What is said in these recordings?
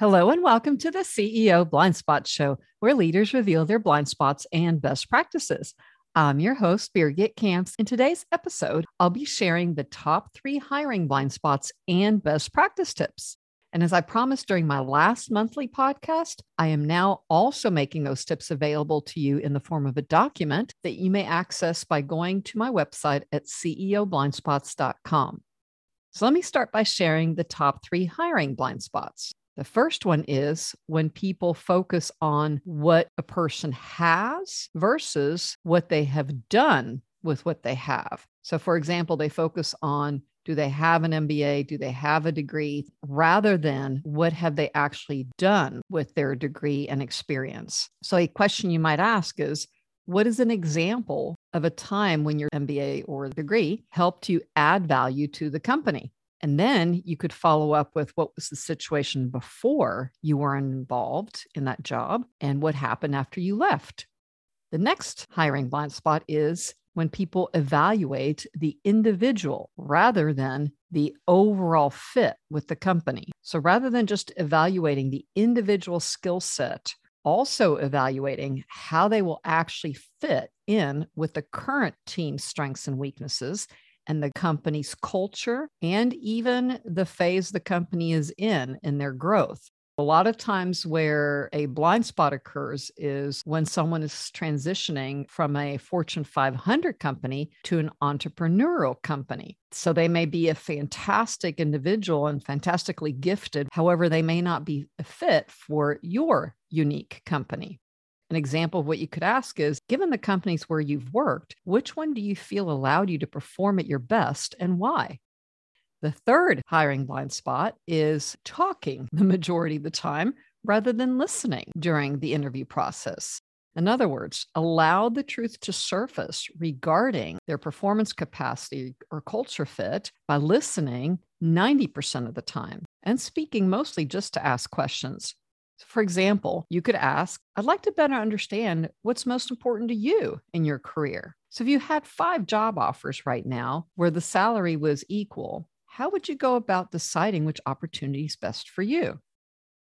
Hello and welcome to the CEO Blind Spot Show, where leaders reveal their blind spots and best practices. I'm your host, Birgit Camps. In today's episode, I'll be sharing the top three hiring blind spots and best practice tips. And as I promised during my last monthly podcast, I am now also making those tips available to you in the form of a document that you may access by going to my website at ceoblindspots.com. So let me start by sharing the top three hiring blind spots. The first one is when people focus on what a person has versus what they have done with what they have. So, for example, they focus on do they have an MBA? Do they have a degree? Rather than what have they actually done with their degree and experience. So, a question you might ask is what is an example of a time when your MBA or degree helped you add value to the company? And then you could follow up with what was the situation before you were involved in that job and what happened after you left. The next hiring blind spot is when people evaluate the individual rather than the overall fit with the company. So rather than just evaluating the individual skill set, also evaluating how they will actually fit in with the current team's strengths and weaknesses and the company's culture and even the phase the company is in in their growth. A lot of times, where a blind spot occurs is when someone is transitioning from a Fortune 500 company to an entrepreneurial company. So they may be a fantastic individual and fantastically gifted. However, they may not be a fit for your unique company. An example of what you could ask is given the companies where you've worked, which one do you feel allowed you to perform at your best and why? The third hiring blind spot is talking the majority of the time rather than listening during the interview process. In other words, allow the truth to surface regarding their performance capacity or culture fit by listening 90% of the time and speaking mostly just to ask questions. For example, you could ask, I'd like to better understand what's most important to you in your career. So, if you had five job offers right now where the salary was equal, how would you go about deciding which opportunity is best for you?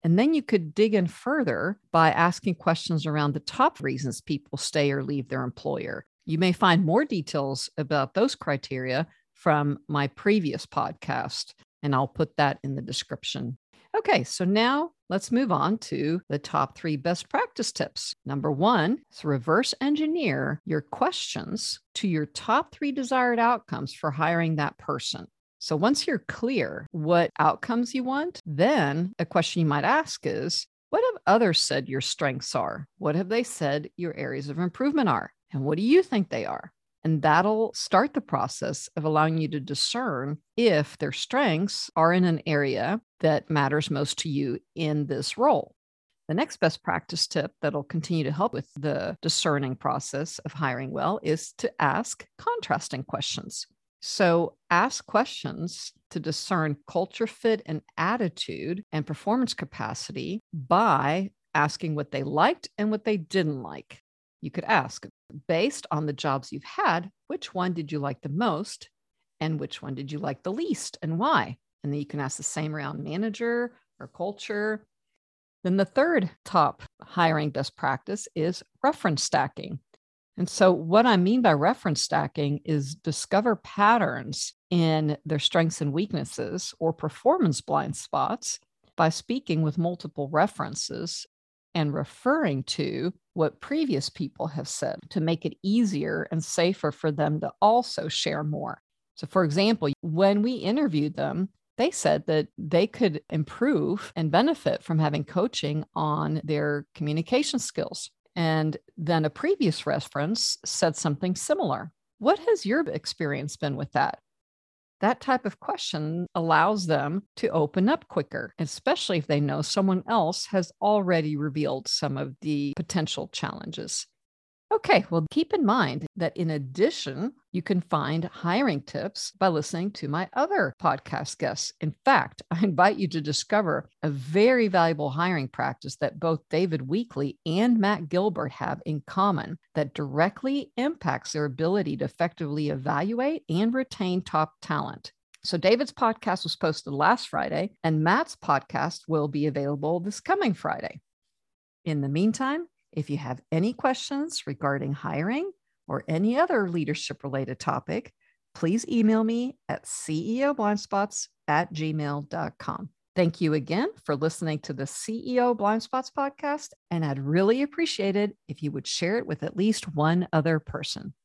And then you could dig in further by asking questions around the top reasons people stay or leave their employer. You may find more details about those criteria from my previous podcast, and I'll put that in the description Okay, so now let's move on to the top three best practice tips. Number one is reverse engineer your questions to your top three desired outcomes for hiring that person. So once you're clear what outcomes you want, then a question you might ask is what have others said your strengths are? What have they said your areas of improvement are? And what do you think they are? And that'll start the process of allowing you to discern if their strengths are in an area that matters most to you in this role. The next best practice tip that'll continue to help with the discerning process of hiring well is to ask contrasting questions. So, ask questions to discern culture fit and attitude and performance capacity by asking what they liked and what they didn't like. You could ask, based on the jobs you've had, which one did you like the most? And which one did you like the least and why? And then you can ask the same around manager or culture. Then the third top hiring best practice is reference stacking. And so, what I mean by reference stacking is discover patterns in their strengths and weaknesses or performance blind spots by speaking with multiple references and referring to what previous people have said to make it easier and safer for them to also share more. So, for example, when we interviewed them, they said that they could improve and benefit from having coaching on their communication skills. And then a previous reference said something similar. What has your experience been with that? That type of question allows them to open up quicker, especially if they know someone else has already revealed some of the potential challenges. Okay, well, keep in mind that in addition, you can find hiring tips by listening to my other podcast guests. In fact, I invite you to discover a very valuable hiring practice that both David Weekly and Matt Gilbert have in common that directly impacts their ability to effectively evaluate and retain top talent. So, David's podcast was posted last Friday, and Matt's podcast will be available this coming Friday. In the meantime, if you have any questions regarding hiring or any other leadership related topic, please email me at ceoblindspots at gmail.com. Thank you again for listening to the CEO Blind Spots podcast, and I'd really appreciate it if you would share it with at least one other person.